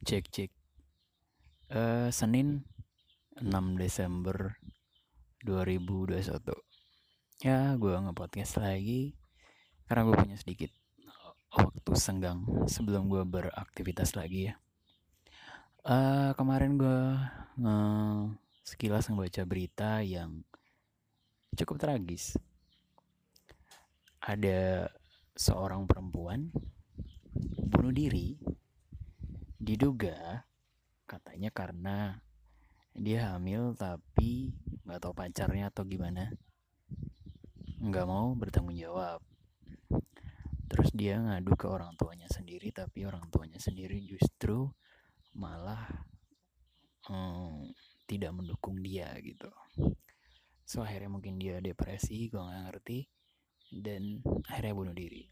Cek cek. Eh Senin 6 Desember 2021. Ya, gue nge-podcast lagi karena gue punya sedikit waktu senggang sebelum gue beraktivitas lagi ya. Eh kemarin gue nge sekilas ngebaca berita yang cukup tragis. Ada seorang perempuan bunuh diri diduga katanya karena dia hamil tapi nggak tahu pacarnya atau gimana. Nggak mau bertanggung jawab. Terus dia ngadu ke orang tuanya sendiri tapi orang tuanya sendiri justru malah hmm, tidak mendukung dia gitu. So akhirnya mungkin dia depresi gue nggak ngerti dan akhirnya bunuh diri.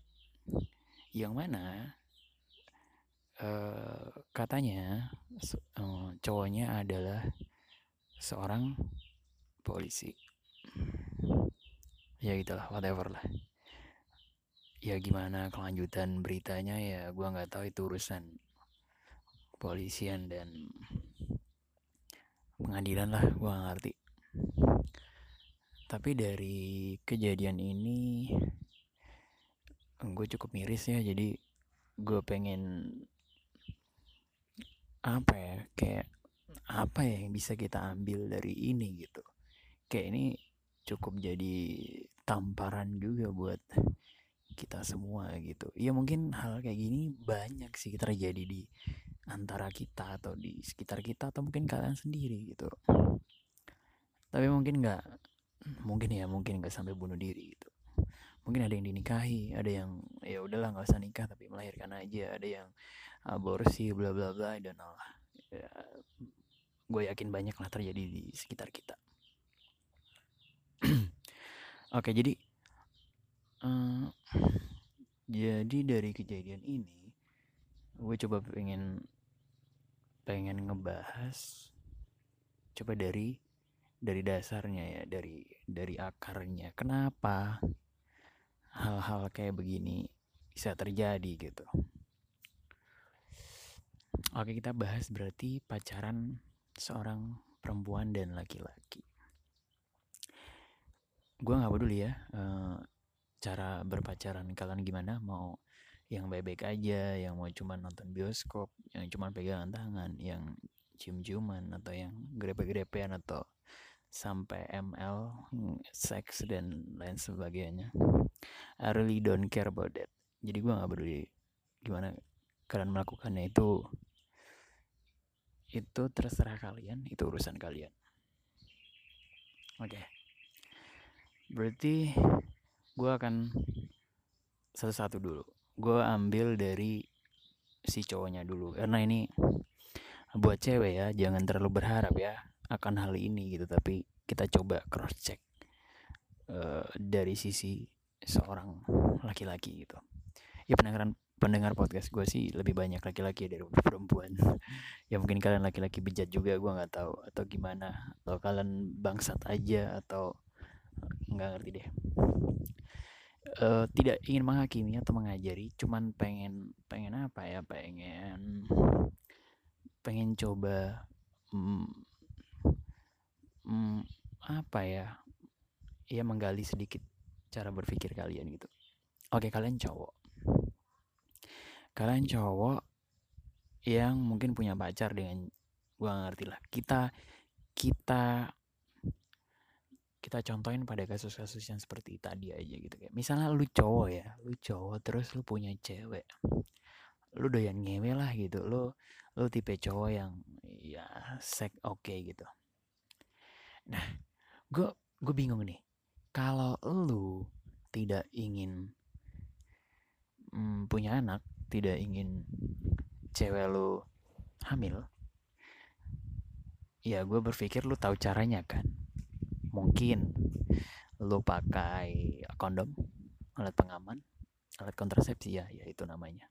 Yang mana uh, katanya uh, cowoknya adalah seorang polisi. Ya itulah whatever lah. Ya gimana kelanjutan beritanya ya gue nggak tahu itu urusan polisian dan pengadilan lah gue gak ngerti. Tapi dari kejadian ini gue cukup miris ya jadi gue pengen apa ya kayak apa ya yang bisa kita ambil dari ini gitu. Kayak ini cukup jadi tamparan juga buat kita semua gitu. Ya mungkin hal kayak gini banyak sih terjadi di antara kita atau di sekitar kita atau mungkin kalian sendiri gitu. Tapi mungkin nggak mungkin ya mungkin nggak sampai bunuh diri gitu. Mungkin ada yang dinikahi ada yang ya udahlah nggak usah nikah tapi melahirkan aja. Ada yang aborsi bla bla bla dan Allah ya, gue yakin banyak lah terjadi di sekitar kita. Oke jadi uh, jadi dari kejadian ini gue coba pengen pengen ngebahas coba dari dari dasarnya ya dari dari akarnya. Kenapa hal-hal kayak begini bisa terjadi gitu Oke, kita bahas berarti pacaran seorang perempuan dan laki-laki. Gue nggak peduli ya uh, cara berpacaran kalian gimana, mau yang baik-baik aja, yang mau cuma nonton bioskop, yang cuma pegangan tangan, yang cium-ciuman atau yang grepe-grepean atau sampai ML, seks dan lain sebagainya. I really don't care about that. Jadi gue nggak peduli gimana kalian melakukannya itu itu terserah kalian itu urusan kalian. Oke. Okay. berarti gue akan satu-satu dulu. Gue ambil dari si cowoknya dulu. Karena ini buat cewek ya jangan terlalu berharap ya akan hal ini gitu. Tapi kita coba cross check uh, dari sisi seorang laki-laki gitu. Ya pendengaran pendengar podcast gue sih lebih banyak laki-laki dari perempuan. Ya mungkin kalian laki-laki bejat juga gue nggak tahu. Atau gimana? Atau kalian bangsat aja atau nggak ngerti deh. Uh, tidak ingin menghakimi atau mengajari cuman pengen pengen apa ya? Pengen pengen coba mm, mm, apa ya? Ya menggali sedikit cara berpikir kalian gitu. Oke kalian cowok kalian cowok yang mungkin punya pacar dengan gua ngerti lah. Kita kita kita contohin pada kasus-kasus yang seperti tadi aja gitu. Kayak misalnya lu cowok ya lu cowok terus lu punya cewek. Lu doyan ngewe lah gitu. Lu lu tipe cowok yang ya sek oke okay gitu. Nah gue gue bingung nih. Kalau lu tidak ingin mm, punya anak tidak ingin cewek lu hamil ya gue berpikir lu tahu caranya kan. Mungkin lu pakai kondom alat pengaman alat kontrasepsi ya ya itu namanya.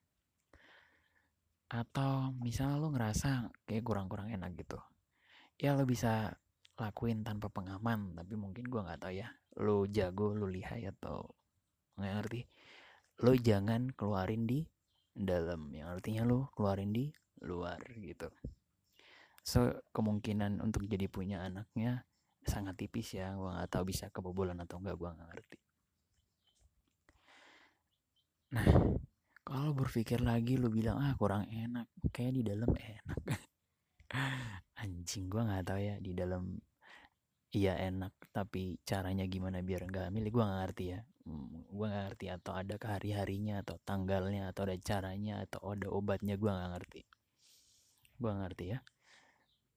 Atau misalnya lu ngerasa kayak kurang-kurang enak gitu ya lu bisa lakuin tanpa pengaman tapi mungkin gue nggak tahu ya lu jago lu lihai atau nggak ngerti lu jangan keluarin di dalam yang artinya lo keluarin di luar gitu. So kemungkinan untuk jadi punya anaknya sangat tipis ya gue nggak tahu bisa kebobolan atau enggak gue nggak ngerti. Nah kalau berpikir lagi lu bilang ah kurang enak. Kayak di dalam enak. Anjing gue nggak tahu ya di dalam iya enak tapi caranya gimana biar nggak hamil gue nggak ngerti ya gue nggak ngerti atau ada hari harinya atau tanggalnya atau ada caranya atau ada obatnya gue nggak ngerti. Gue ngerti ya.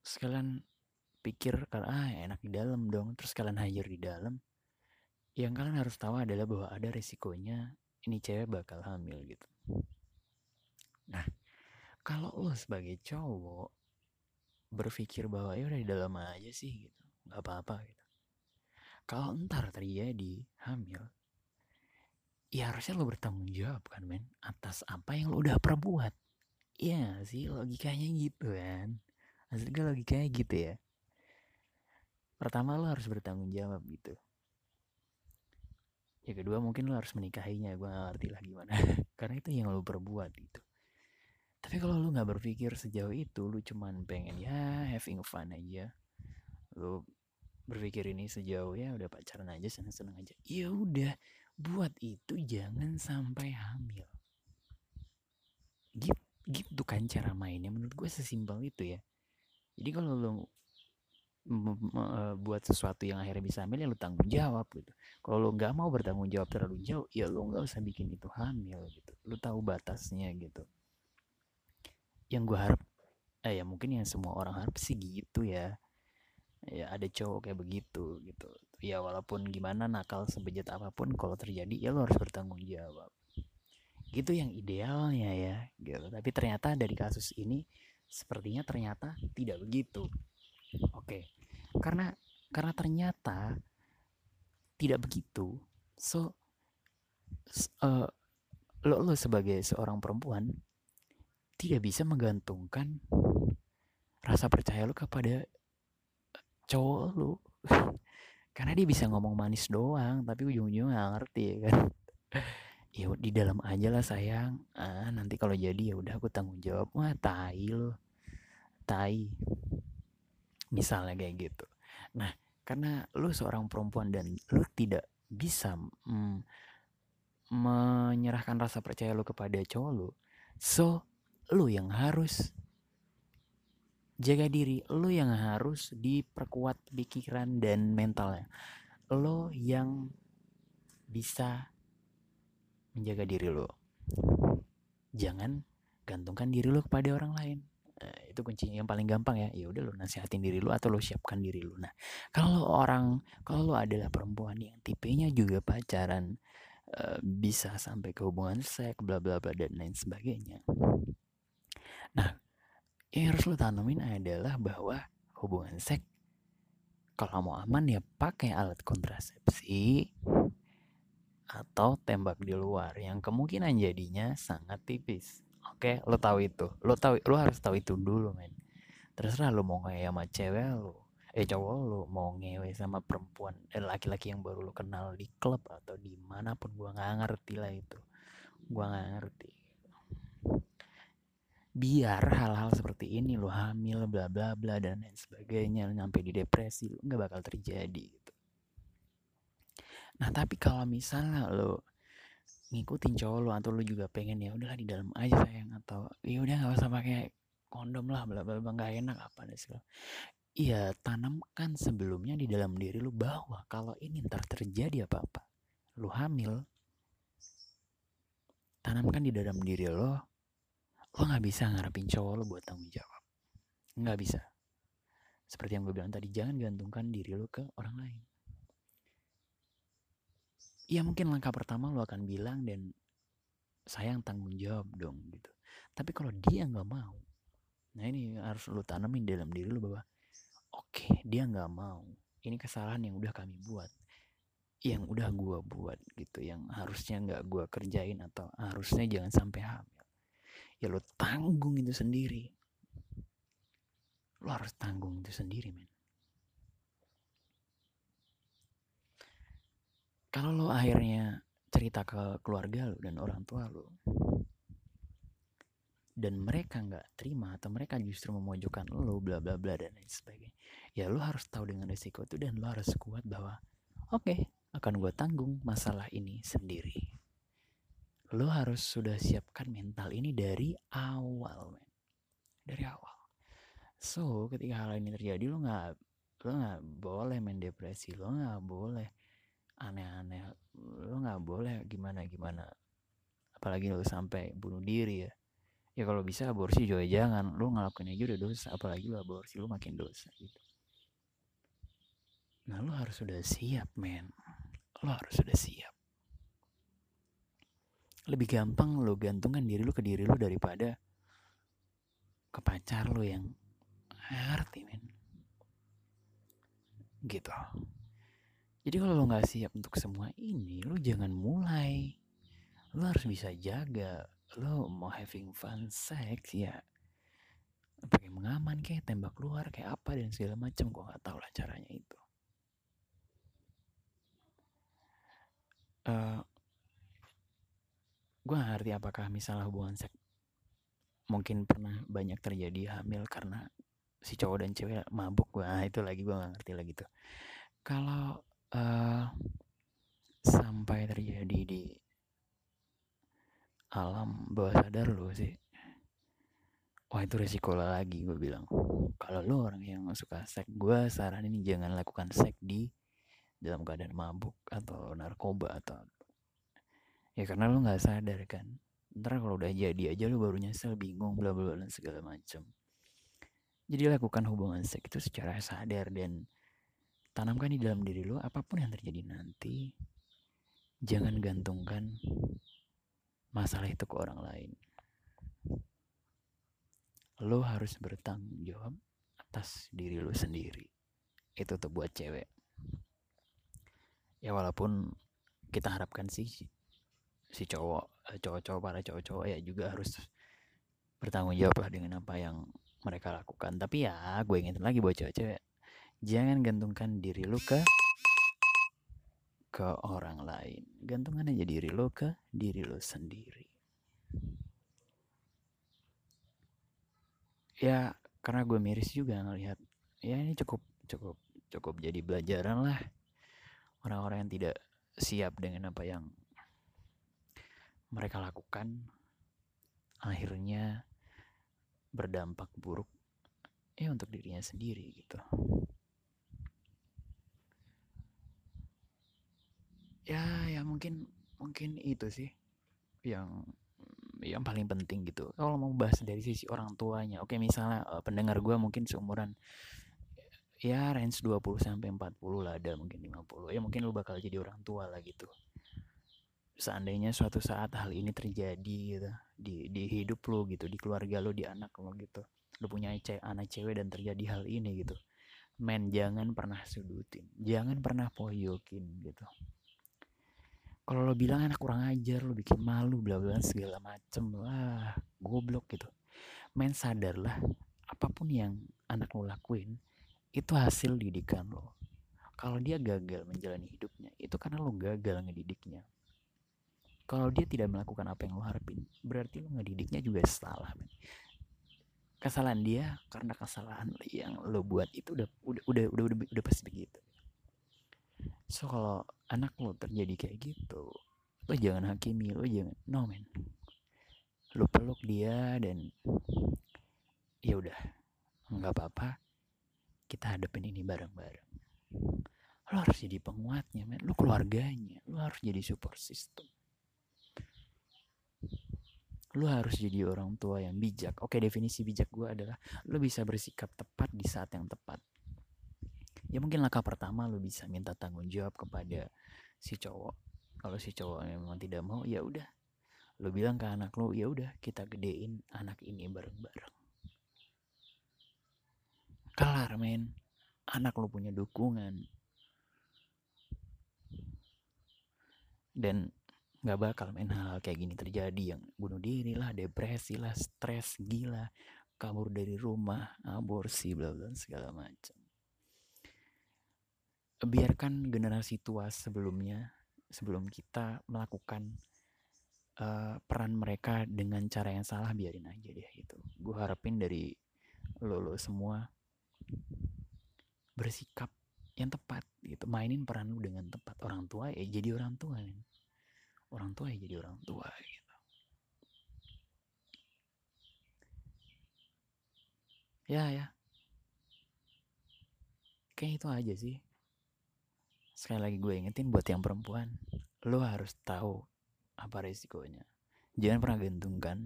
Sekalian pikir kalau ah enak di dalam dong. Terus kalian hajar di dalam. Yang kalian harus tahu adalah bahwa ada resikonya ini cewek bakal hamil gitu. Nah kalau lo sebagai cowok berpikir bahwa ya udah di dalam aja sih gitu. Nggak apa-apa gitu. Kalau entar terjadi hamil ya harusnya lo bertanggung jawab kan men atas apa yang lo udah perbuat. Iya sih? Logikanya gitu kan. Maksudnya logikanya gitu ya. Pertama lo harus bertanggung jawab gitu. Ya kedua mungkin lo harus menikahinya. Gue gak ngerti lah gimana. Karena itu yang lo perbuat gitu. Tapi kalau lo nggak berpikir sejauh itu lo cuman pengen ya having fun aja. Lo berpikir ini sejauh ya udah pacaran aja seneng-seneng aja. Ya udah buat itu jangan sampai hamil. Gitu gitu kan cara mainnya menurut gue sesimpel itu ya. Jadi kalau lo buat sesuatu yang akhirnya bisa hamil ya lo tanggung jawab gitu. Kalau lo nggak mau bertanggung jawab terlalu jauh ya lo nggak usah bikin itu hamil gitu. Lo tahu batasnya gitu. Yang gue harap eh ya mungkin yang semua orang harap sih gitu ya ya ada cowok kayak begitu gitu ya walaupun gimana nakal sebejat apa pun kalau terjadi ya lo harus bertanggung jawab gitu yang idealnya ya gitu tapi ternyata dari kasus ini sepertinya ternyata tidak begitu Oke. Karena karena ternyata tidak begitu. So uh, lo lo sebagai seorang perempuan tidak bisa menggantungkan rasa percaya lo kepada cowok lo. Karena dia bisa ngomong manis doang, tapi ujung-ujungnya gak ngerti ya kan. ya di dalam aja lah sayang. Ah, nanti kalau jadi ya udah aku tanggung jawab. Wah, tai lo. Tai misalnya kayak gitu nah karena lu seorang perempuan dan lu tidak bisa mm, menyerahkan rasa percaya lu kepada cowok lu so lu yang harus jaga diri lu yang harus diperkuat pikiran dan mentalnya lo yang bisa menjaga diri lo jangan gantungkan diri lo kepada orang lain Nah, itu kunci yang paling gampang ya. Ya udah lo nasihatin diri lu atau lo siapkan diri lu. Nah, kalau orang kalau lo adalah perempuan yang tipenya juga pacaran uh, bisa sampai ke hubungan seks bla bla bla dan lain sebagainya. Nah, yang harus lo tanamin adalah bahwa hubungan seks kalau mau aman ya pakai alat kontrasepsi atau tembak di luar yang kemungkinan jadinya sangat tipis. Oke, lo tahu itu. Lo tahu lo harus tahu itu dulu, men. Terserah lo mau ngewe sama cewek lo, eh cowok lo mau ngewe sama perempuan eh laki-laki yang baru lo kenal di klub atau di pun gua nggak ngerti lah itu. Gua nggak ngerti. Biar hal-hal seperti ini lo hamil bla bla bla dan lain sebagainya nyampe di depresi lo nggak bakal terjadi gitu. Nah, tapi kalau misalnya lo ngikutin cowok lu atau lu juga pengen ya udahlah di dalam aja sayang atau ya udah nggak usah pakai kondom lah bla bla bla nggak enak apa deh segala Iya tanamkan sebelumnya di dalam diri lu bahwa kalau ini ntar terjadi apa-apa lu hamil tanamkan di dalam diri lo lo nggak bisa ngarepin cowok lo buat tanggung jawab. Nggak bisa. Seperti yang gue bilang tadi jangan gantungkan diri lo ke orang lain. Ya mungkin langkah pertama lo akan bilang dan sayang tanggung jawab dong gitu. Tapi kalau dia nggak mau nah ini harus lo tanamin dalam diri lo bahwa oke okay, dia nggak mau. Ini kesalahan yang udah kami buat yang udah gue buat gitu. Yang harusnya nggak gue kerjain atau harusnya jangan sampai hamil ya lo tanggung itu sendiri. Lo harus tanggung itu sendiri men. Kalau lo akhirnya cerita ke keluarga lo dan orang tua lo dan mereka nggak terima atau mereka justru memojokkan lo bla bla bla dan lain sebagainya ya lo harus tahu dengan resiko itu dan lo harus kuat bahwa oke okay, akan gue tanggung masalah ini sendiri lo harus sudah siapkan mental ini dari awal men. Dari awal. So ketika hal ini terjadi lo nggak lo nggak boleh main depresi lo nggak boleh aneh-aneh lo nggak boleh gimana gimana. Apalagi lo sampai bunuh diri ya. Ya kalau bisa aborsi juga jangan. Lu ngelakuin aja udah dosa apalagi lu aborsi lu makin dosa gitu. Nah lu harus sudah siap men. Lu harus sudah siap lebih gampang lu gantungkan diri lu ke diri lu daripada ke pacar lu yang ngerti men. Gitu. Jadi kalau lo nggak siap untuk semua ini lu jangan mulai. Lu harus bisa jaga. Lo mau having fun sex ya. Pakai mengaman kayak tembak keluar kayak apa dan segala macam. Gue nggak tahu lah caranya itu. Uh, gue ngerti apakah misalnya hubungan seks mungkin pernah banyak terjadi hamil karena si cowok dan cewek mabuk. Nah, itu lagi gue gak ngerti lagi tuh. Kalau uh, sampai terjadi di alam bawah sadar lo sih wah itu resiko lagi gue bilang. Kalau lo orang yang suka seks gue saranin jangan lakukan seks di dalam keadaan mabuk atau narkoba atau ya karena lo nggak sadar kan ntar kalau udah jadi aja lo baru nyesel bingung bla bla dan segala macam jadi lakukan hubungan seks itu secara sadar dan tanamkan di dalam diri lo apa pun yang terjadi nanti jangan gantungkan masalah itu ke orang lain. Lo harus bertanggung jawab atas diri lo sendiri. Itu tuh buat cewek. Ya walaupun kita harapkan sih si cowok, eh, cowok-cowok para cowok-cowok ya juga harus bertanggung jawab lah dengan apa yang mereka lakukan. Tapi ya gue ingetin lagi buat cewek-cewek, jangan gantungkan diri lo ke ke orang lain. Gantungan aja diri lo ke diri lo sendiri. Ya, karena gue miris juga ngelihat ya ini cukup cukup cukup jadi pelajaran lah orang-orang yang tidak siap dengan apa yang mereka lakukan akhirnya berdampak buruk ya untuk dirinya sendiri gitu. ya ya mungkin mungkin itu sih yang yang paling penting gitu. Kalau mau bahas dari sisi orang tuanya oke misalnya uh, pendengar gue mungkin seumuran ya range 20 sampai 40 lah ada mungkin 50 ya mungkin lu bakal jadi orang tua lah gitu seandainya suatu saat hal ini terjadi gitu di di hidup lu gitu di keluarga lu di anak lu gitu. Lu punya ce anak cewek dan terjadi hal ini gitu. Men jangan pernah sudutin jangan pernah poyokin gitu. Kalau lo bilang anak kurang ajar lo bikin malu bla bla segala macem lah goblok gitu. Main sadar lah apa pun yang anak lo lakuin itu hasil didikan lo. Kalau dia gagal menjalani hidupnya itu karena lo gagal ngedidiknya kalau dia tidak melakukan apa yang lo harapin berarti lo ngedidiknya juga salah men. kesalahan dia karena kesalahan yang lo buat itu udah udah udah udah udah, udah pasti begitu. So kalau anak lo terjadi kayak gitu lo jangan hakimi lo jangan no man lo peluk dia dan ya udah nggak apa-apa. Kita hadapin ini bareng-bareng. Lo harus jadi penguatnya men. Lo keluarganya lo harus jadi support system lo harus jadi orang tua yang bijak. Oke definisi bijak gue adalah lo bisa bersikap tepat di saat yang tepat. Ya mungkin langkah pertama lo bisa minta tanggung jawab kepada si cowok. Kalau si cowok memang tidak mau ya udah. Lo bilang ke anak lo ya udah kita gedein anak ini bareng-bareng. Kelar men. Anak lo punya dukungan. Dan nggak bakal main hal, hal kayak gini terjadi yang bunuh diri lah depresi lah stres gila kabur dari rumah aborsi bla bla segala macam. Biarkan generasi tua sebelumnya sebelum kita melakukan uh, peran mereka dengan cara yang salah biarin aja deh gitu. Gue harapin dari lo lo semua bersikap yang tepat gitu. Mainin peran lu dengan tepat. Orang tua ya jadi orang tua kan orang tua ya jadi orang tua gitu. Ya ya. Kayak itu aja sih. Sekali lagi gue ingetin buat yang perempuan lo harus tahu apa resikonya jangan pernah gantungkan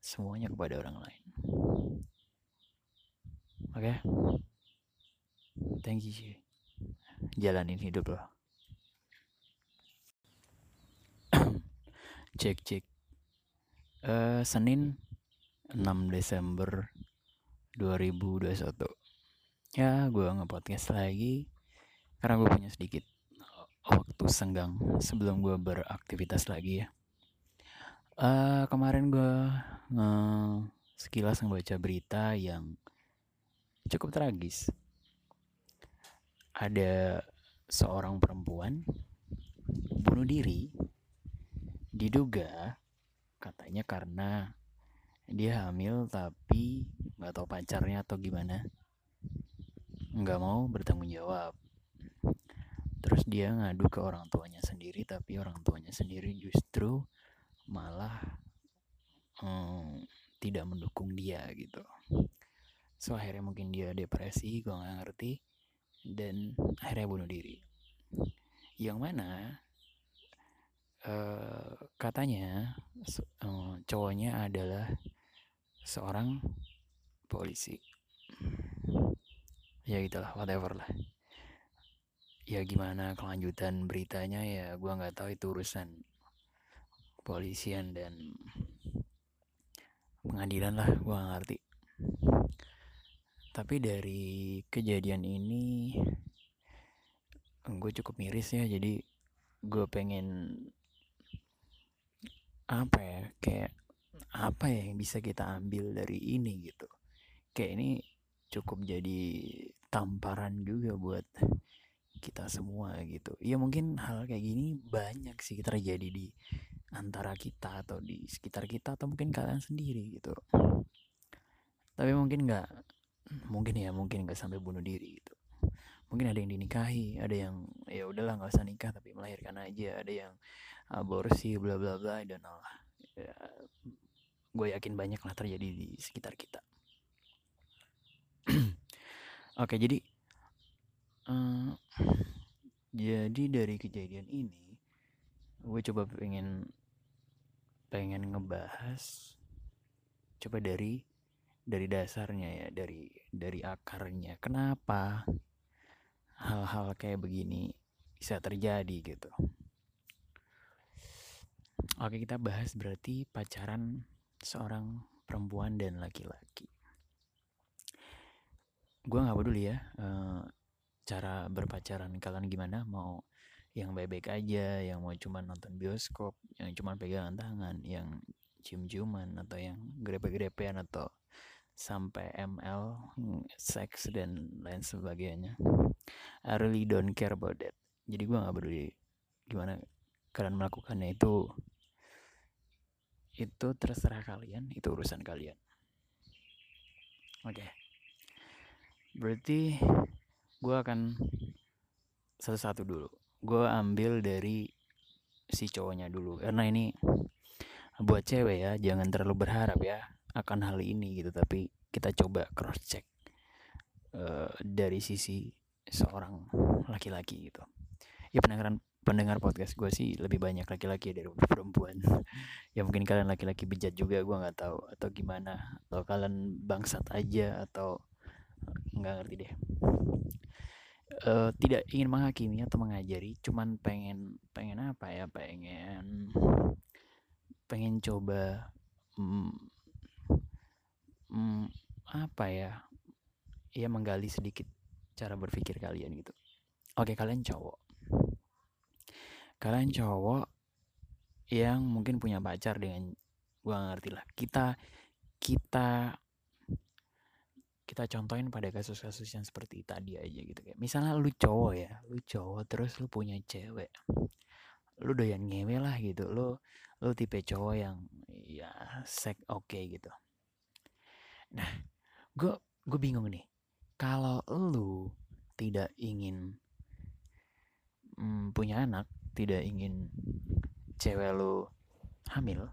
semuanya kepada orang lain. Oke? Okay? thank you jalanin hidup lo cek cek. Uh, Senin 6 Desember 2021 ya gue nge-podcast lagi karena gue punya sedikit waktu senggang sebelum gue beraktivitas lagi ya. Uh, kemarin gue nge sekilas ngebaca berita yang cukup tragis. Ada seorang perempuan bunuh diri diduga katanya karena dia hamil tapi nggak tahu pacarnya atau gimana. Nggak mau bertanggung jawab. Terus dia ngadu ke orang tuanya sendiri tapi orang tuanya sendiri justru malah hmm, tidak mendukung dia gitu. So akhirnya mungkin dia depresi gue nggak ngerti dan akhirnya bunuh diri. Yang mana uh, katanya uh, cowoknya adalah seorang polisi. Ya itulah whatever lah. Ya gimana kelanjutan beritanya ya gue nggak tahu itu urusan polisian dan pengadilan lah gue gak ngerti. Tapi dari kejadian ini gue cukup miris ya jadi gue pengen apa ya kayak apa ya yang bisa kita ambil dari ini gitu. Kayak ini cukup jadi tamparan juga buat kita semua gitu. Ya mungkin hal kayak gini banyak sih terjadi di antara kita atau di sekitar kita atau mungkin kalian sendiri gitu. Tapi mungkin nggak mungkin ya mungkin nggak sampai bunuh diri mungkin ada yang dinikahi ada yang ya udahlah nggak usah nikah tapi melahirkan aja. Ada yang aborsi bla bla bla dan Allah ya, gue yakin banyak lah terjadi di sekitar kita. Oke jadi Uh, jadi dari kejadian ini gue coba pengen pengen ngebahas coba dari dari dasarnya ya dari dari akarnya. Kenapa hal-hal kayak begini bisa terjadi gitu. Oke kita bahas berarti pacaran seorang perempuan dan laki-laki. Gue nggak peduli ya uh, cara berpacaran kalian gimana. Mau yang baik-baik aja yang mau cuma nonton bioskop yang cuma pegangan tangan yang cium-ciuman atau yang grepe-grepean atau sampai ML seks dan lain sebagainya. I really don't care about that. Jadi gue nggak peduli gimana kalian melakukannya. Itu itu terserah kalian itu urusan kalian. Oke. Okay. berarti gue akan satu-satu dulu. Gue ambil dari si cowoknya dulu. Karena ini buat cewek ya jangan terlalu berharap ya akan hal ini gitu tapi kita coba cross check uh, dari sisi seorang laki-laki gitu. Ya pendengaran pendengar podcast gue sih lebih banyak laki-laki dari perempuan. Ya mungkin kalian laki-laki bejat juga gue nggak tahu. Atau gimana? Atau kalian bangsat aja atau nggak ngerti deh. Uh, tidak ingin menghakimi atau mengajari cuman pengen pengen apa ya? Pengen pengen coba mm, mm, apa ya ya menggali sedikit cara berpikir kalian gitu. Oke kalian cowok. Kalian cowok yang mungkin punya pacar dengan gua ngerti lah. Kita kita kita contohin pada kasus-kasus yang seperti tadi aja gitu kayak misalnya lu cowok ya lu cowok terus lu punya cewek. Lu doyan ngewe lah gitu. Lu lu tipe cowok yang ya sek oke okay, gitu nah gue gue bingung nih. Kalau lu tidak ingin mm, punya anak tidak ingin cewek lu hamil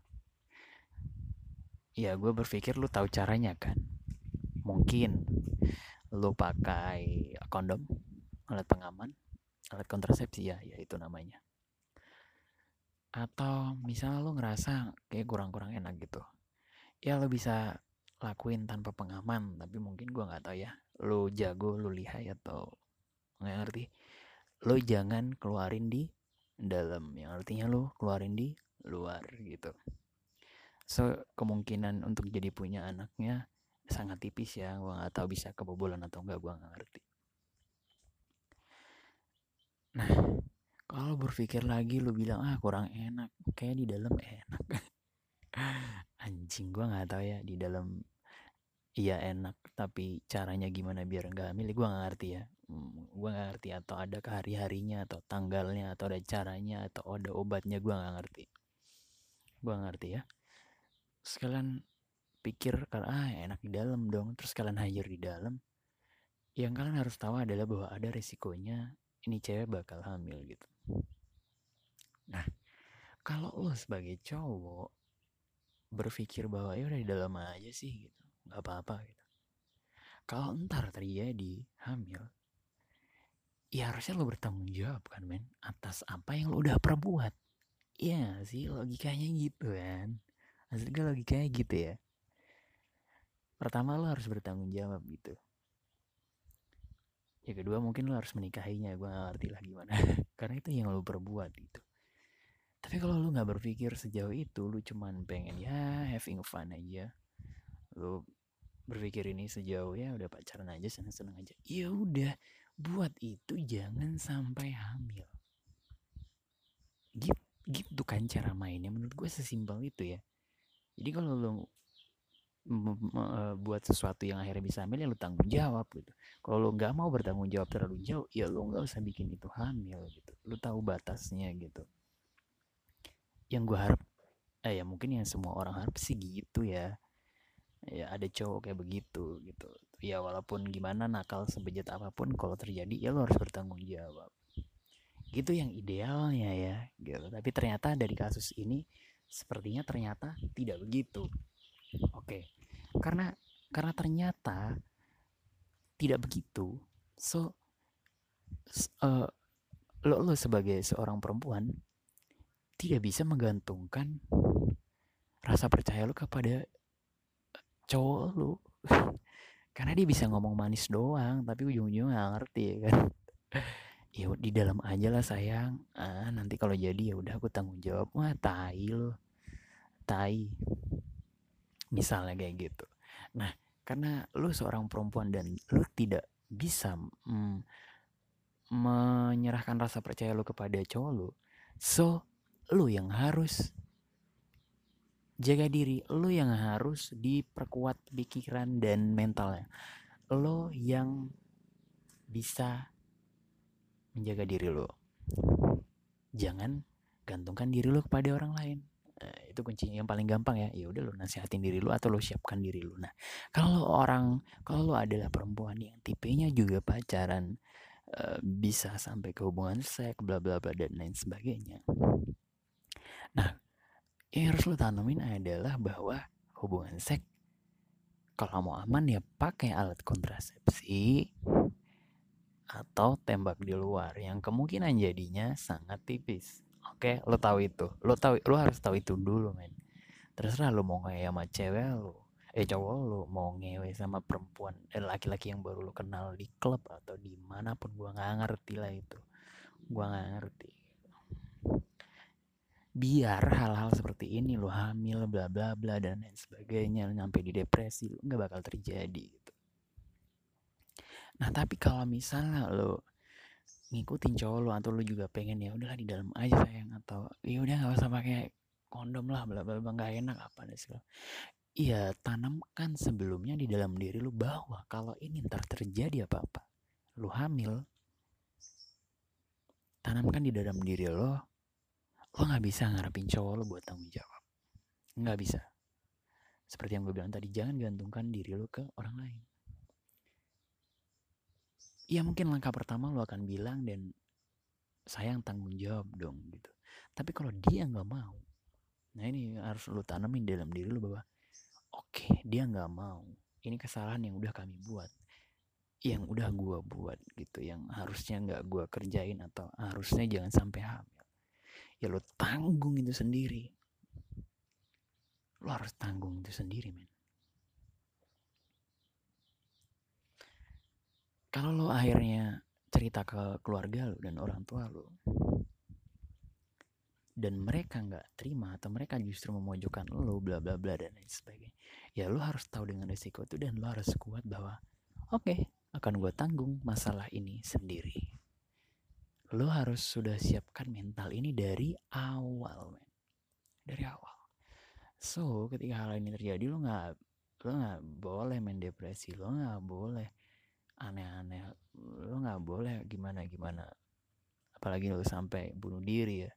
ya gue berpikir lu tahu caranya kan. Mungkin lu pakai kondom alat pengaman alat kontrasepsi ya ya itu namanya. Atau misalnya lu ngerasa kayak kurang-kurang enak gitu ya lu bisa lakuin tanpa pengaman tapi mungkin gua nggak tahu ya lu jago lu lihai atau nggak ngerti. Lu jangan keluarin di dalam yang artinya lu keluarin di luar gitu. So kemungkinan untuk jadi punya anaknya sangat tipis ya gua nggak tahu bisa kebobolan atau enggak gua nggak ngerti. Nah kalau berpikir lagi lu bilang ah kurang enak. Kayak di dalam enak anjing gue nggak tahu ya di dalam iya enak tapi caranya gimana biar nggak hamil gue nggak ngerti ya. Hmm, gue nggak ngerti atau ada hari harinya atau tanggalnya atau ada caranya atau ada obatnya gue nggak ngerti. Gue ngerti ya. Sekalian pikir kalau ah enak di dalam dong. Terus kalian hajar di dalam yang kalian harus tahu adalah bahwa ada resikonya ini cewek bakal hamil gitu. Nah, kalau lo sebagai cowok berpikir bahwa ya udah di dalam aja sih gitu, nggak apa-apa gitu. Kalau ntar terjadi hamil, ya harusnya lo bertanggung jawab kan men atas apa yang lo udah perbuat. Iya sih logikanya gitu kan. Maksudnya logikanya gitu ya. Pertama lo harus bertanggung jawab gitu ya kedua mungkin lo harus menikahinya gue gak ngerti lah gimana karena itu yang lo perbuat gitu tapi kalau lo nggak berpikir sejauh itu lo cuman pengen ya having fun aja. Lo berpikir ini sejauh ya udah pacaran aja seneng-seneng aja. Ya udah buat itu jangan sampai hamil. Gitu gitu kan cara mainnya menurut gue sesimpel itu ya. Jadi kalau lo buat sesuatu yang akhirnya bisa hamil ya lu tanggung jawab gitu. Kalau lu nggak mau bertanggung jawab terlalu jauh ya lu nggak usah bikin itu hamil gitu. Lu tahu batasnya gitu yang gue harap eh ya mungkin yang semua orang harap sih gitu ya. Ya ada cowok kayak begitu gitu. Ya walaupun gimana nakal sebejat apa pun kalau terjadi ya lo harus bertanggung jawab. Gitu yang idealnya ya gitu. Tapi ternyata dari kasus ini sepertinya ternyata tidak begitu. Oke karena karena ternyata tidak begitu so uh, lo lo sebagai seorang perempuan tidak bisa menggantungkan rasa percaya lo kepada cowok lo karena dia bisa ngomong manis doang tapi ujung-ujungnya nggak ngerti ya kan? Ya di dalam aja lah sayang. Ah nanti kalau jadi ya udah aku tanggung jawab. Wah tai lo tai. Misalnya kayak gitu. Nah karena lu seorang perempuan dan lu tidak bisa mm, menyerahkan rasa percaya lu kepada cowok lu so lu yang harus jaga diri lu yang harus diperkuat pikiran dan mentalnya lo yang bisa menjaga diri lo jangan gantungkan diri lo kepada orang lain Nah, itu kunci yang paling gampang ya. Ya udah lo nasihatin diri lu atau lo siapkan diri lu. Nah, kalau orang kalau lo adalah perempuan yang tipenya juga pacaran uh, bisa sampai ke hubungan seks bla bla bla dan lain sebagainya. Nah, yang harus lo tanamin adalah bahwa hubungan seks kalau mau aman ya pakai alat kontrasepsi atau tembak di luar yang kemungkinan jadinya sangat tipis. Oke, lo tahu itu. Lo tahu lo harus tahu itu dulu, men. Terserah lo mau ngewe sama cewek lo. Eh cowok lo mau ngewe sama perempuan eh laki-laki yang baru lo kenal di klub atau di pun gua nggak ngerti lah itu. Gua nggak ngerti. Biar hal-hal seperti ini lo hamil bla bla bla dan lain sebagainya nyampe di depresi lo nggak bakal terjadi gitu. Nah, tapi kalau misalnya lo ngikutin cowok lu atau lu juga pengen ya udahlah di dalam aja sayang atau ya udah nggak usah pakai kondom lah bla bla bla nggak enak apa dan segala iya tanamkan sebelumnya di dalam diri lu bahwa kalau ini ntar terjadi apa apa lu hamil tanamkan di dalam diri lo lo nggak bisa ngarepin cowok lo buat tanggung jawab. Nggak bisa. Seperti yang gue bilang tadi jangan gantungkan diri lo ke orang lain. Ya mungkin langkah pertama lo akan bilang dan sayang tanggung jawab dong gitu. Tapi kalau dia nggak mau nah ini harus lo tanamin dalam diri lo bahwa oke okay, dia nggak mau. Ini kesalahan yang udah kami buat yang udah gue buat gitu. Yang harusnya nggak gue kerjain atau harusnya jangan sampai hamil ya lo tanggung itu sendiri lo harus tanggung itu sendiri men kalau lo akhirnya cerita ke keluarga lo dan orang tua lo dan mereka nggak terima atau mereka justru memojokkan lo bla bla bla dan lain sebagainya ya lo harus tahu dengan resiko itu dan lo harus kuat bahwa oke okay, akan gue tanggung masalah ini sendiri. Lo harus sudah siapkan mental ini dari awal, men. Dari awal. So, ketika hal ini terjadi, lo nggak lo nggak boleh main depresi, lo nggak boleh aneh-aneh, lo nggak boleh gimana-gimana. Apalagi lo sampai bunuh diri ya.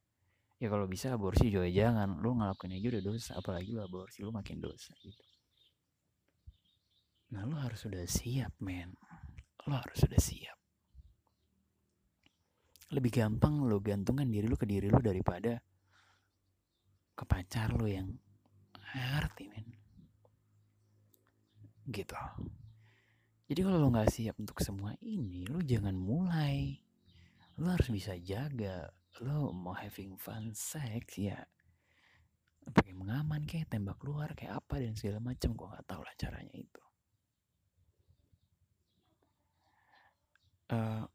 Ya kalau bisa aborsi juga jangan, lo ngelakuin aja udah dosa, apalagi lo aborsi lo makin dosa gitu. Nah lo harus sudah siap men Lo harus sudah siap Lebih gampang lo gantungkan diri lo ke diri lo daripada ke pacar lo yang ngerti men. Gitu. Jadi kalau lo gak siap untuk semua ini Lo jangan mulai. Lo harus bisa jaga. Lo mau having fun sex ya. Pakai mengaman kayak tembak keluar kayak apa dan segala macam. Gue nggak tahu lah caranya itu. Uh,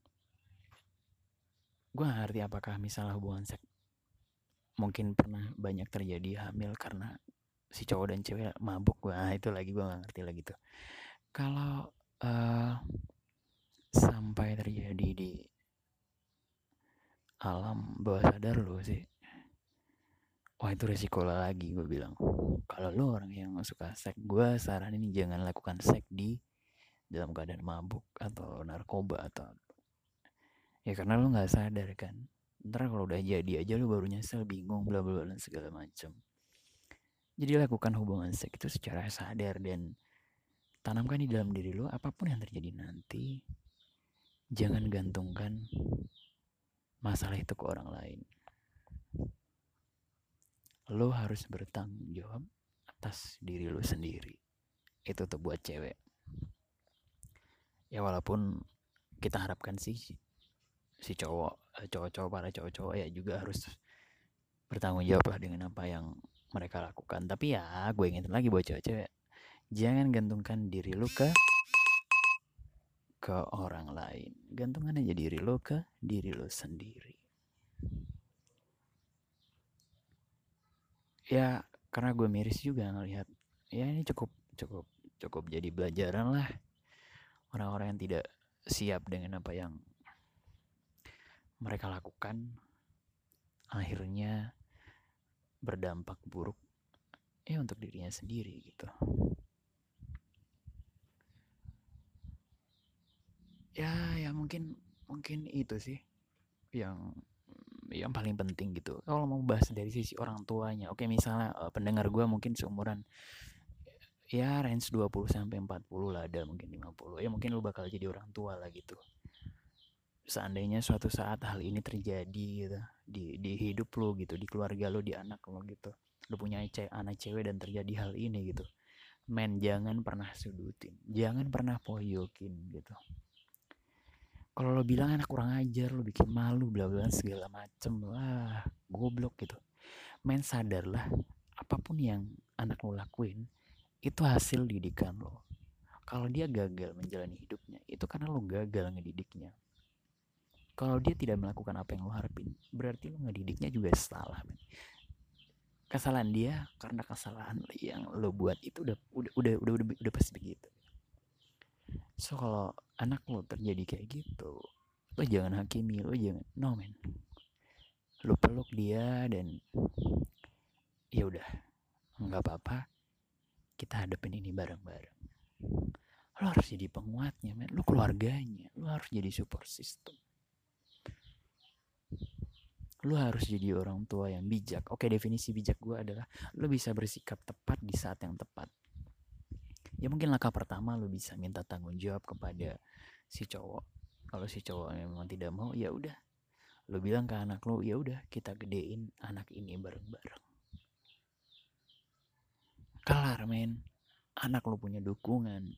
gue ngerti apakah misalnya hubungan seks mungkin pernah banyak terjadi hamil karena si cowok dan cewek mabuk. Gue ah, itu lagi gue gak ngerti lagi tuh. Kalau uh, sampai terjadi di alam bawah sadar lo sih wah itu resiko lagi gue bilang. Kalau lo orang yang suka seks gue saranin jangan lakukan seks di dalam keadaan mabuk atau narkoba atau ya karena lo nggak sadar kan. Ntar kalau udah jadi aja lo baru nyesel bingung bla bla dan segala macam jadi lakukan hubungan seks itu secara sadar dan tanamkan di dalam diri lo apa pun yang terjadi nanti. Jangan gantungkan masalah itu ke orang lain. Lo harus bertanggung jawab atas diri lo sendiri. Itu tuh buat cewek. Ya walaupun kita harapkan sih si cowok eh, cowok-cowok para cowok-cowok ya juga harus bertanggung jawab lah dengan apa yang mereka lakukan. Tapi ya gue ingetin lagi buat cewek-cewek jangan gantungkan diri lu ke ke orang lain. Gantungkan aja diri lu ke diri lu sendiri. Ya karena gue miris juga ngelihat ya ini cukup cukup cukup jadi pelajaran lah. Orang-orang yang tidak siap dengan apa yang mereka lakukan akhirnya berdampak buruk ya untuk dirinya sendiri gitu. Ya ya mungkin mungkin itu sih yang yang paling penting gitu. Kalau mau bahas dari sisi orang tuanya oke misalnya eh, pendengar gue mungkin seumuran ya range 20 sampai 40 lah ada mungkin 50 ya mungkin lu bakal jadi orang tua lah gitu seandainya suatu saat hal ini terjadi gitu di di hidup lu gitu di keluarga lu di anak lu gitu lu punya ce anak cewek dan terjadi hal ini gitu men jangan pernah sudutin jangan pernah poyokin gitu. Kalau lo bilang anak kurang ajar lo bikin malu bla bla segala macem lah goblok gitu. Men sadarlah apa pun yang anak lo lakuin itu hasil didikan lo. Kalau dia gagal menjalani hidupnya itu karena lo gagal ngedidiknya kalau dia tidak melakukan apa yang lo harapin berarti lo ngedidiknya juga salah men. kesalahan dia karena kesalahan yang lo buat itu udah udah udah udah udah, udah pasti begitu. So kalau anak lo terjadi kayak gitu lo jangan hakimi lo jangan no men. Lo peluk dia dan ya udah nggak apa-apa. Kita hadapin ini bareng-bareng. Lo harus jadi penguatnya men. Lo keluarganya lo harus jadi support system lu harus jadi orang tua yang bijak. Oke definisi bijak gue adalah lu bisa bersikap tepat di saat yang tepat. Ya mungkin langkah pertama lu bisa minta tanggung jawab kepada si cowok. Kalau si cowok memang tidak mau ya udah. Lu bilang ke anak lu ya udah kita gedein anak ini bareng-bareng. Kelar men. Anak lu punya dukungan.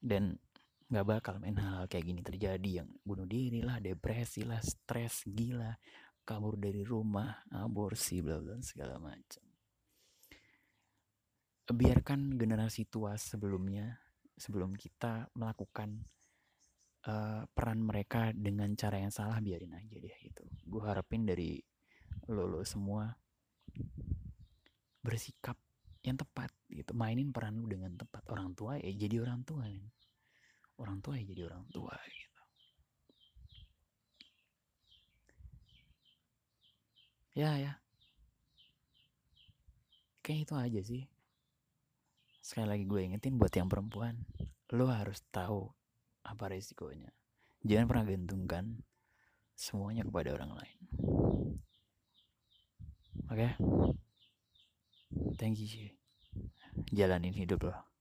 Dan nggak bakal main hal, hal kayak gini terjadi yang bunuh diri lah depresi lah stres gila kabur dari rumah aborsi bla bla segala macam. Biarkan generasi tua sebelumnya sebelum kita melakukan uh, peran mereka dengan cara yang salah biarin aja deh itu gue harapin dari lo lo semua bersikap yang tepat gitu. Mainin peran lu dengan tepat. Orang tua ya jadi orang tua kan orang tua ya jadi orang tua gitu. Ya ya. Kayak itu aja sih. Sekali lagi gue ingetin buat yang perempuan lo harus tahu apa resikonya jangan pernah gantungkan semuanya kepada orang lain. Oke? Okay? thank you jalanin hidup lo